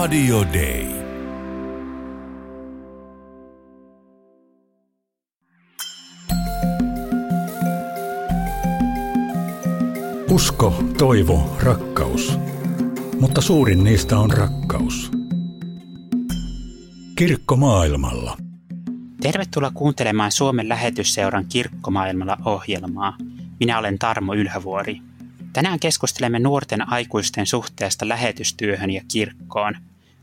Radio Day. Usko, toivo, rakkaus. Mutta suurin niistä on rakkaus. Kirkko maailmalla. Tervetuloa kuuntelemaan Suomen lähetysseuran Kirkkomaailmalla ohjelmaa. Minä olen Tarmo Ylhävuori. Tänään keskustelemme nuorten aikuisten suhteesta lähetystyöhön ja kirkkoon.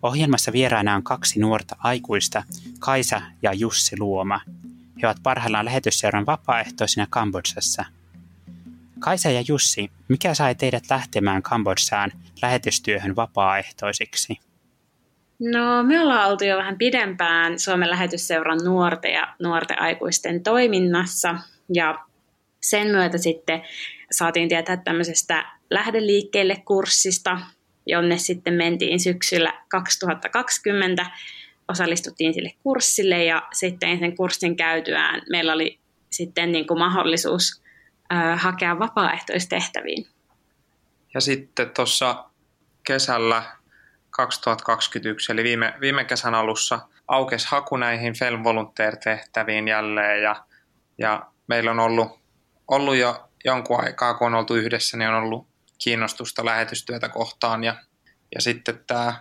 Ohjelmassa vieraana on kaksi nuorta aikuista, Kaisa ja Jussi Luoma. He ovat parhaillaan lähetysseuran vapaaehtoisina Kambodsassa. Kaisa ja Jussi, mikä sai teidät lähtemään Kambodsaan lähetystyöhön vapaaehtoisiksi? No, me ollaan oltu jo vähän pidempään Suomen lähetysseuran nuorten ja nuorten aikuisten toiminnassa. Ja sen myötä sitten saatiin tietää tämmöisestä lähdeliikkeelle kurssista, jonne sitten mentiin syksyllä 2020. Osallistuttiin sille kurssille ja sitten sen kurssin käytyään meillä oli sitten niin kuin mahdollisuus hakea vapaaehtoistehtäviin. Ja sitten tuossa kesällä 2021, eli viime, viime kesän alussa, aukesi haku näihin Film Volunteer-tehtäviin jälleen ja, ja meillä on ollut, ollut jo jonkun aikaa, kun on oltu yhdessä, niin on ollut kiinnostusta lähetystyötä kohtaan ja, ja sitten tämä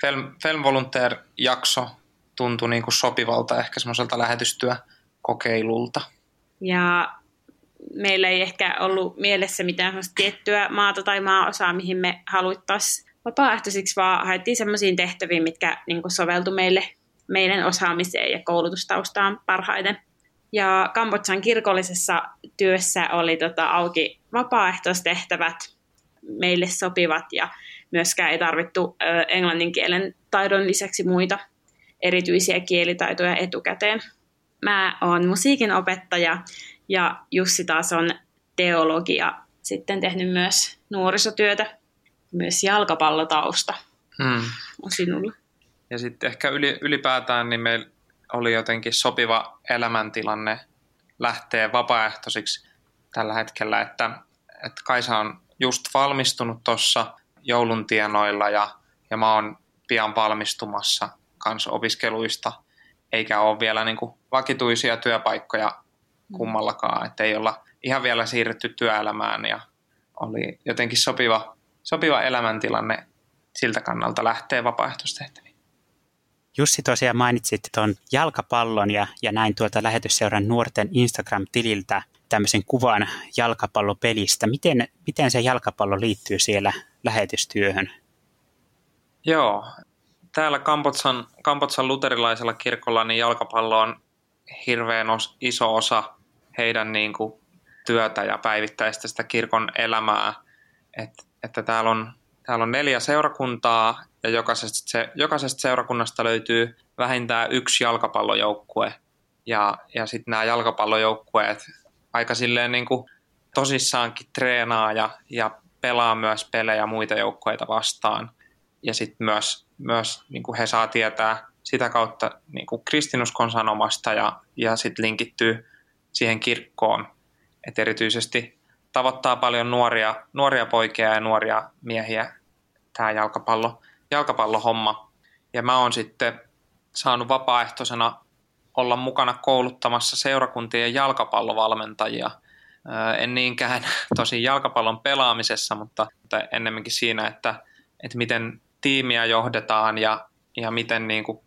Film, Film Volunteer-jakso tuntui niin kuin sopivalta ehkä semmoiselta lähetystyökokeilulta. Ja meillä ei ehkä ollut mielessä mitään tiettyä maata tai maaosaa, mihin me haluttaisiin vapaaehtoisiksi, vaan haettiin sellaisiin tehtäviin, mitkä niin soveltu meille, meidän osaamiseen ja koulutustaustaan parhaiten. Ja Kambodsan kirkollisessa työssä oli tota, auki vapaaehtoistehtävät, meille sopivat ja myöskään ei tarvittu ö, englannin kielen taidon lisäksi muita erityisiä kielitaitoja etukäteen. Mä oon musiikin opettaja ja Jussi taas on teologia, sitten tehnyt myös nuorisotyötä myös jalkapallotausta hmm. on sinulla. Ja sitten ehkä ylipäätään niin meillä oli jotenkin sopiva elämäntilanne lähteä vapaaehtoisiksi tällä hetkellä, että, että Kaisa on just valmistunut tuossa joulun tienoilla ja, ja mä oon pian valmistumassa kanssa opiskeluista, eikä ole vielä niin kuin vakituisia työpaikkoja kummallakaan, että ei olla ihan vielä siirretty työelämään ja oli jotenkin sopiva sopiva elämäntilanne siltä kannalta lähtee vapaaehtoistehtäviin. Jussi tosiaan mainitsit tuon jalkapallon ja, ja näin tuolta lähetysseuran nuorten Instagram-tililtä tämmöisen kuvan jalkapallopelistä. Miten, miten se jalkapallo liittyy siellä lähetystyöhön? Joo, täällä Kambotsan, Kambotsan luterilaisella kirkolla niin jalkapallo on hirveän os, iso osa heidän niin kuin, työtä ja päivittäistä sitä kirkon elämää. Et että täällä on, täällä on neljä seurakuntaa ja jokaisesta, se, jokaisesta seurakunnasta löytyy vähintään yksi jalkapallojoukkue. Ja, ja sitten nämä jalkapallojoukkueet aika silleen niin kuin tosissaankin treenaa ja, ja pelaa myös pelejä muita joukkueita vastaan. Ja sitten myös, myös niin kuin he saa tietää sitä kautta niin kuin kristinuskon sanomasta ja, ja sitten linkittyy siihen kirkkoon. Et erityisesti tavoittaa paljon nuoria, nuoria poikia ja nuoria miehiä tämä jalkapallo, jalkapallohomma. Ja mä oon sitten saanut vapaaehtoisena olla mukana kouluttamassa seurakuntien jalkapallovalmentajia. En niinkään tosi jalkapallon pelaamisessa, mutta ennemminkin siinä, että, että miten tiimiä johdetaan ja, ja miten niin kuin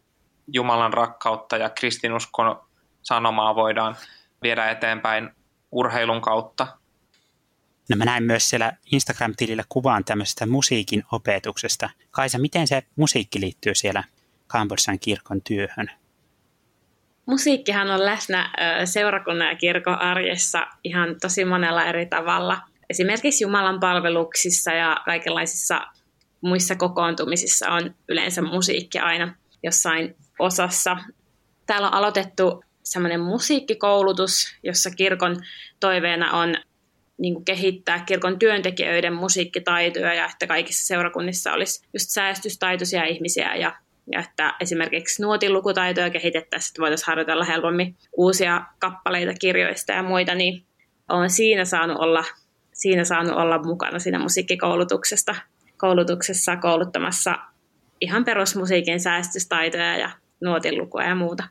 Jumalan rakkautta ja kristinuskon sanomaa voidaan viedä eteenpäin urheilun kautta No mä näin myös siellä Instagram-tilillä kuvaan tämmöisestä musiikin opetuksesta. Kaisa, miten se musiikki liittyy siellä Kambodsan kirkon työhön? Musiikkihan on läsnä seurakunnan ja kirkon arjessa ihan tosi monella eri tavalla. Esimerkiksi Jumalan palveluksissa ja kaikenlaisissa muissa kokoontumisissa on yleensä musiikki aina jossain osassa. Täällä on aloitettu semmoinen musiikkikoulutus, jossa kirkon toiveena on niin kuin kehittää kirkon työntekijöiden musiikkitaitoja ja että kaikissa seurakunnissa olisi just säästystaitoisia ihmisiä ja, ja että esimerkiksi nuotin lukutaitoja kehitettäisiin, että voitaisiin harjoitella helpommin uusia kappaleita kirjoista ja muita, niin olen siinä saanut olla, siinä saanut olla mukana siinä musiikkikoulutuksesta koulutuksessa kouluttamassa ihan perusmusiikin säästystaitoja ja nuotinlukua ja muuta.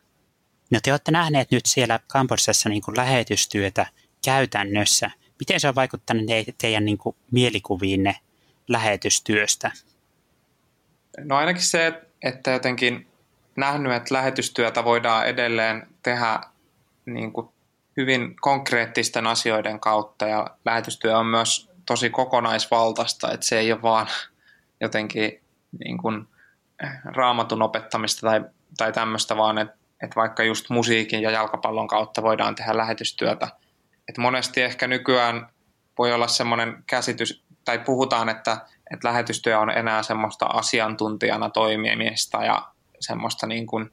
No te olette nähneet nyt siellä Kambodsassa niin lähetystyötä käytännössä. Miten se on vaikuttanut teidän niin kuin mielikuviinne lähetystyöstä? No ainakin se, että jotenkin nähnyt, että lähetystyötä voidaan edelleen tehdä niin kuin hyvin konkreettisten asioiden kautta ja lähetystyö on myös tosi kokonaisvaltaista, että se ei ole vaan jotenkin niin kuin raamatun opettamista tai, tai tämmöistä, vaan että, että vaikka just musiikin ja jalkapallon kautta voidaan tehdä lähetystyötä. Että monesti ehkä nykyään voi olla semmoinen käsitys, tai puhutaan, että, että lähetystyö on enää semmoista asiantuntijana toimimista ja semmoista niin kuin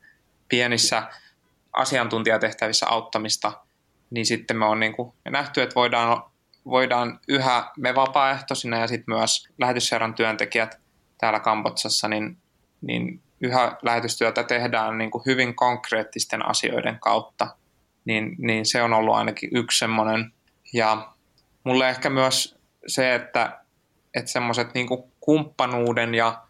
pienissä asiantuntijatehtävissä auttamista, niin sitten me on niin kuin nähty, että voidaan, voidaan yhä me vapaaehtoisina ja sitten myös lähetysseuran työntekijät täällä Kambotsassa, niin, niin yhä lähetystyötä tehdään niin kuin hyvin konkreettisten asioiden kautta, niin, niin se on ollut ainakin yksi semmoinen. Ja mulle ehkä myös se, että, että semmoiset niin kumppanuuden ja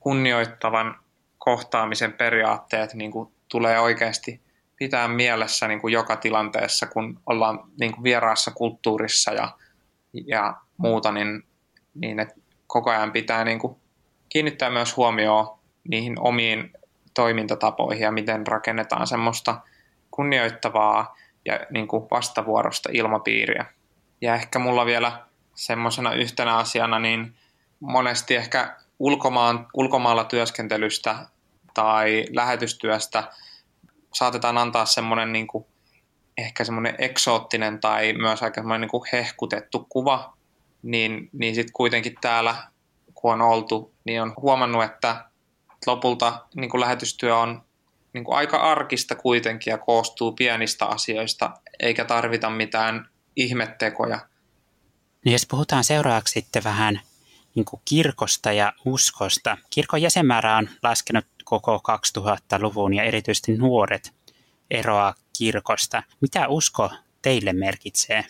kunnioittavan kohtaamisen periaatteet niin kuin tulee oikeasti pitää mielessä niin kuin joka tilanteessa, kun ollaan niin kuin vieraassa kulttuurissa ja, ja muuta, niin, niin että koko ajan pitää niin kuin kiinnittää myös huomioon niihin omiin toimintatapoihin ja miten rakennetaan semmoista kunnioittavaa ja niin kuin vastavuorosta ilmapiiriä. Ja ehkä mulla vielä semmoisena yhtenä asiana, niin monesti ehkä ulkomaan, ulkomailla työskentelystä tai lähetystyöstä saatetaan antaa semmoinen niin kuin, ehkä semmoinen eksoottinen tai myös aika semmoinen niin kuin hehkutettu kuva, niin, niin sitten kuitenkin täällä, kun on oltu, niin on huomannut, että lopulta niin kuin lähetystyö on niin kuin aika arkista kuitenkin ja koostuu pienistä asioista, eikä tarvita mitään ihmettekoja. Niin jos puhutaan seuraavaksi sitten vähän niin kuin kirkosta ja uskosta. Kirkon jäsenmäärä on laskenut koko 2000-luvun ja erityisesti nuoret eroaa kirkosta. Mitä usko teille merkitsee?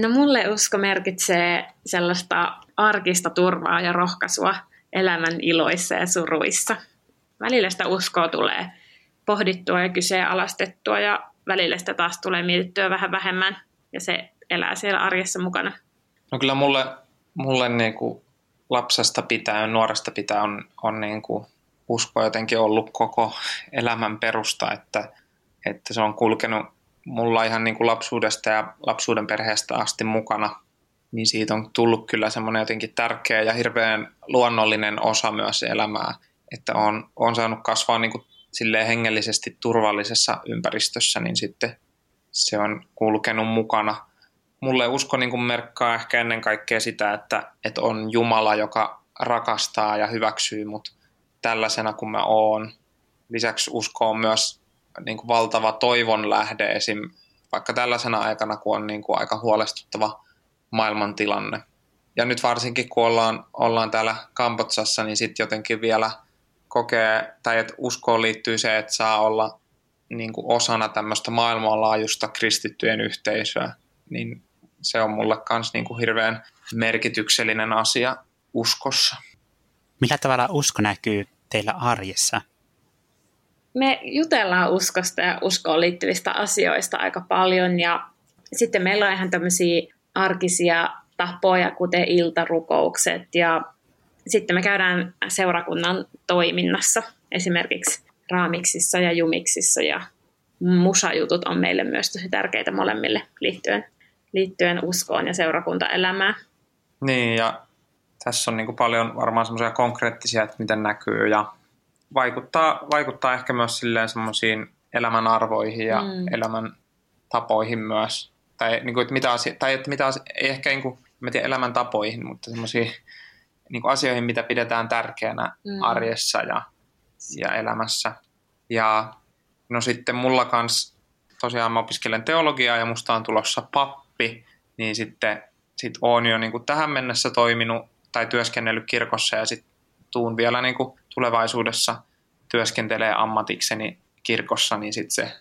No mulle usko merkitsee sellaista arkista turvaa ja rohkaisua elämän iloissa ja suruissa. Välillä sitä uskoa tulee pohdittua ja kyseenalaistettua ja välillä sitä taas tulee mietittyä vähän vähemmän ja se elää siellä arjessa mukana. No kyllä mulle, mulle niin kuin lapsesta pitää, nuoresta pitää on, on niin kuin usko jotenkin ollut koko elämän perusta, että, että se on kulkenut mulla ihan niin kuin lapsuudesta ja lapsuuden perheestä asti mukana, niin siitä on tullut kyllä semmoinen jotenkin tärkeä ja hirveän luonnollinen osa myös elämää, että on, on saanut kasvaa niin kuin silleen hengellisesti turvallisessa ympäristössä, niin sitten se on kulkenut mukana – mulle usko niin kuin merkkaa ehkä ennen kaikkea sitä, että, että on Jumala, joka rakastaa ja hyväksyy mut tällaisena kuin mä oon. Lisäksi usko on myös niin kuin valtava toivon lähde esim. vaikka tällaisena aikana, kun on niin kuin aika huolestuttava maailmantilanne. Ja nyt varsinkin, kun ollaan, ollaan täällä Kambotsassa, niin sitten jotenkin vielä kokee, tai että uskoon liittyy se, että saa olla niin kuin osana tämmöistä maailmanlaajuista kristittyjen yhteisöä. Niin se on mulle myös niin kuin hirveän merkityksellinen asia uskossa. Millä tavalla usko näkyy teillä arjessa? Me jutellaan uskosta ja uskoon liittyvistä asioista aika paljon ja sitten meillä on ihan tämmöisiä arkisia tapoja, kuten iltarukoukset ja sitten me käydään seurakunnan toiminnassa, esimerkiksi raamiksissa ja jumiksissa ja musajutut on meille myös tosi tärkeitä molemmille liittyen liittyen uskoon ja seurakuntaelämään. Niin, ja tässä on niin kuin paljon varmaan semmoisia konkreettisia, että miten näkyy, ja vaikuttaa, vaikuttaa ehkä myös silleen semmoisiin elämän arvoihin ja mm. elämän tapoihin myös. Tai, niin kuin, että mitä asia, tai että mitä asia, ei ehkä niin kuin, mä tiedän, elämän tapoihin, mutta semmoisiin niin kuin asioihin, mitä pidetään tärkeänä mm. arjessa ja, ja elämässä. Ja no sitten mulla kanssa, tosiaan mä opiskelen teologiaa ja musta on tulossa pappi, niin sitten sit olen jo niin kuin tähän mennessä toiminut tai työskennellyt kirkossa ja sitten tuun vielä niin kuin tulevaisuudessa työskentelee ammatikseni kirkossa, niin sitten se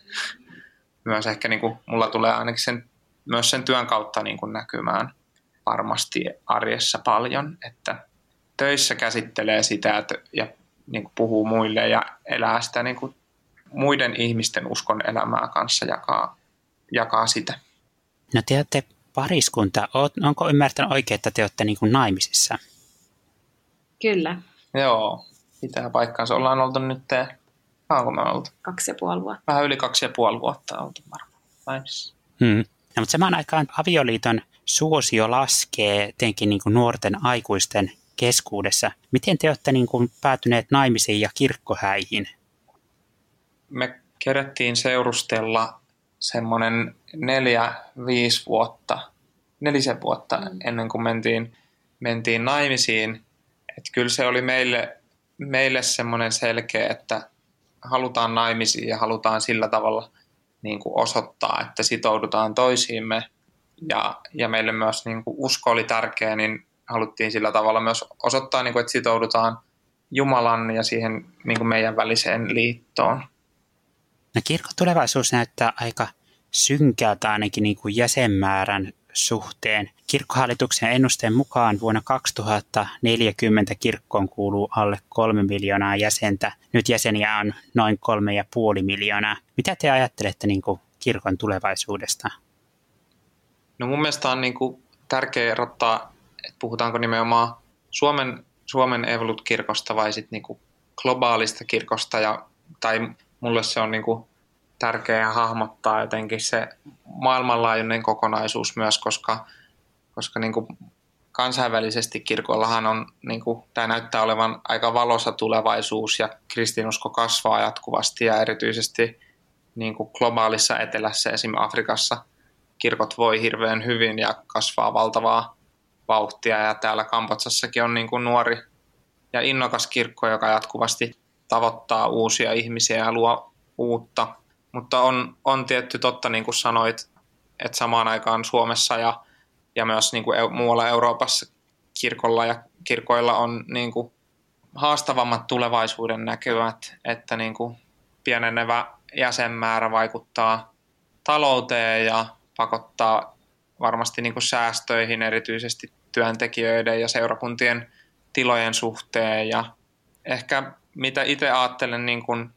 myös ehkä niin kuin, mulla tulee ainakin sen, myös sen työn kautta niin kuin näkymään varmasti arjessa paljon, että töissä käsittelee sitä että, ja niin kuin puhuu muille ja elää sitä niin kuin muiden ihmisten uskon elämää kanssa, jakaa, jakaa sitä. No te olette pariskunta. Onko ymmärtänyt oikein, että te olette niin kuin naimisissa? Kyllä. Joo, pitää paikkaansa. Ollaan oltu nyt, onko me oltu? Kaksi ja puoli vuotta. Vähän yli kaksi ja puoli vuotta oltu varmaan naimisissa. Hmm. No, mutta samaan aikaan avioliiton suosio laskee etenkin niin kuin nuorten aikuisten keskuudessa. Miten te olette niin kuin päätyneet naimisiin ja kirkkohäihin? Me kerättiin seurustella semmoinen neljä, viisi vuotta, nelisen vuotta mm. ennen kuin mentiin, mentiin naimisiin. Et kyllä se oli meille, meille semmoinen selkeä, että halutaan naimisiin ja halutaan sillä tavalla niin kuin osoittaa, että sitoudutaan toisiimme. Ja, ja meille myös niin kuin usko oli tärkeä, niin haluttiin sillä tavalla myös osoittaa, niin kuin, että sitoudutaan Jumalan ja siihen niin kuin meidän väliseen liittoon. No kirkon tulevaisuus näyttää aika synkältä ainakin niin kuin jäsenmäärän suhteen. Kirkkohallituksen ennusteen mukaan vuonna 2040 kirkkoon kuuluu alle kolme miljoonaa jäsentä. Nyt jäseniä on noin kolme ja puoli miljoonaa. Mitä te ajattelette niin kuin kirkon tulevaisuudesta? No mun mielestä on niin kuin tärkeää erottaa, että puhutaanko nimenomaan Suomen, Suomen Evolut-kirkosta vai sitten niin kuin globaalista kirkosta. Ja, tai mulle se on niin kuin tärkeää hahmottaa jotenkin se maailmanlaajuinen kokonaisuus myös, koska, koska niin kuin kansainvälisesti kirkollahan on, niin tämä näyttää olevan aika valossa tulevaisuus ja kristinusko kasvaa jatkuvasti ja erityisesti niin kuin globaalissa etelässä, esimerkiksi Afrikassa, kirkot voi hirveän hyvin ja kasvaa valtavaa vauhtia. Ja täällä Kampotsassakin on niin kuin nuori ja innokas kirkko, joka jatkuvasti tavoittaa uusia ihmisiä ja luo uutta. Mutta on, on tietty totta, niin kuin sanoit, että samaan aikaan Suomessa ja, ja myös niin kuin muualla Euroopassa kirkolla ja kirkoilla on niin kuin haastavammat tulevaisuuden näkymät, että niin kuin pienenevä jäsenmäärä vaikuttaa talouteen ja pakottaa varmasti niin kuin säästöihin erityisesti työntekijöiden ja seurakuntien tilojen suhteen ja ehkä mitä itse ajattelen niin kuin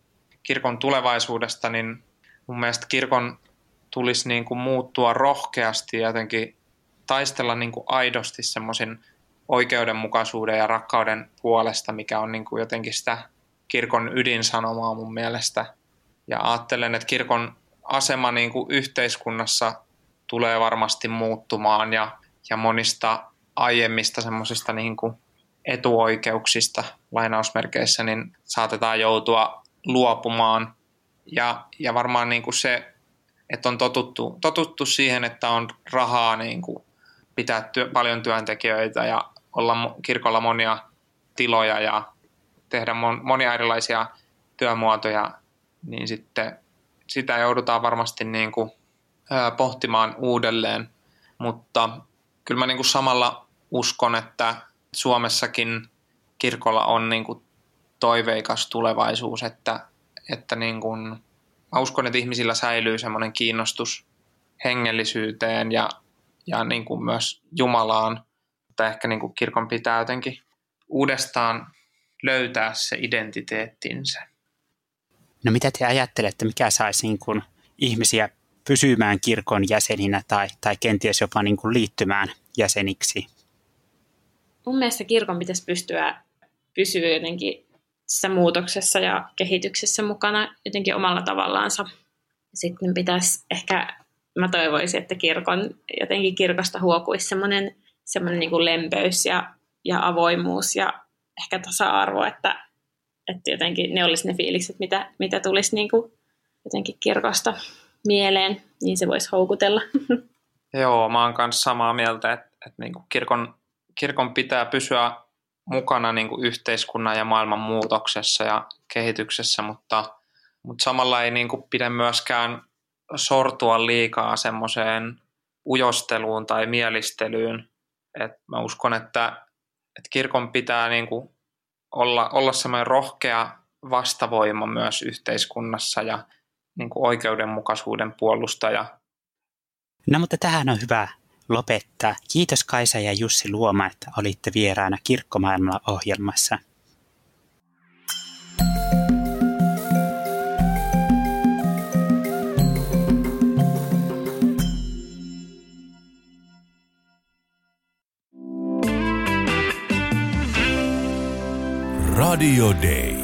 kirkon tulevaisuudesta, niin mun mielestä kirkon tulisi niin kuin muuttua rohkeasti ja jotenkin taistella niin kuin aidosti semmoisen oikeudenmukaisuuden ja rakkauden puolesta, mikä on niin kuin jotenkin sitä kirkon ydinsanomaa mun mielestä. Ja ajattelen, että kirkon asema niin kuin yhteiskunnassa tulee varmasti muuttumaan ja, ja monista aiemmista semmoisista niin kuin etuoikeuksista lainausmerkeissä niin saatetaan joutua luopumaan. Ja, ja varmaan niin kuin se, että on totuttu, totuttu siihen, että on rahaa niin kuin pitää työ, paljon työntekijöitä ja olla kirkolla monia tiloja ja tehdä mon, monia erilaisia työmuotoja, niin sitten sitä joudutaan varmasti niin kuin, pohtimaan uudelleen. Mutta kyllä mä niin kuin samalla uskon, että Suomessakin kirkolla on niin kuin toiveikas tulevaisuus, että, että niin kuin, mä uskon, että ihmisillä säilyy semmoinen kiinnostus hengellisyyteen ja, ja niin kuin myös Jumalaan, että ehkä niin kuin kirkon pitää jotenkin uudestaan löytää se identiteettinsä. No mitä te ajattelette, mikä saisi niin kuin ihmisiä pysymään kirkon jäseninä tai, tai kenties jopa niin kuin liittymään jäseniksi? Mun mielestä kirkon pitäisi pystyä pysyä jotenkin tässä muutoksessa ja kehityksessä mukana jotenkin omalla tavallaansa. Sitten pitäisi ehkä, mä toivoisin, että kirkon, jotenkin kirkosta huokuisi semmoinen, semmoinen niin kuin lempeys ja, ja avoimuus ja ehkä tasa-arvo, että, että jotenkin ne olisi ne fiilikset, mitä, mitä tulisi niin kuin jotenkin kirkosta mieleen, niin se voisi houkutella. Joo, mä oon kanssa samaa mieltä, että, että niin kuin kirkon, kirkon pitää pysyä mukana niin kuin yhteiskunnan ja maailman muutoksessa ja kehityksessä, mutta, mutta samalla ei niin kuin pidä myöskään sortua liikaa semmoiseen ujosteluun tai mielistelyyn. Et mä uskon, että, että kirkon pitää niin kuin olla, olla semmoinen rohkea vastavoima myös yhteiskunnassa ja niin kuin oikeudenmukaisuuden puolustaja. No mutta tähän on hyvä lopettaa. Kiitos Kaisa ja Jussi Luoma, että olitte vieraana Kirkkomaailmalla ohjelmassa. Radio Day.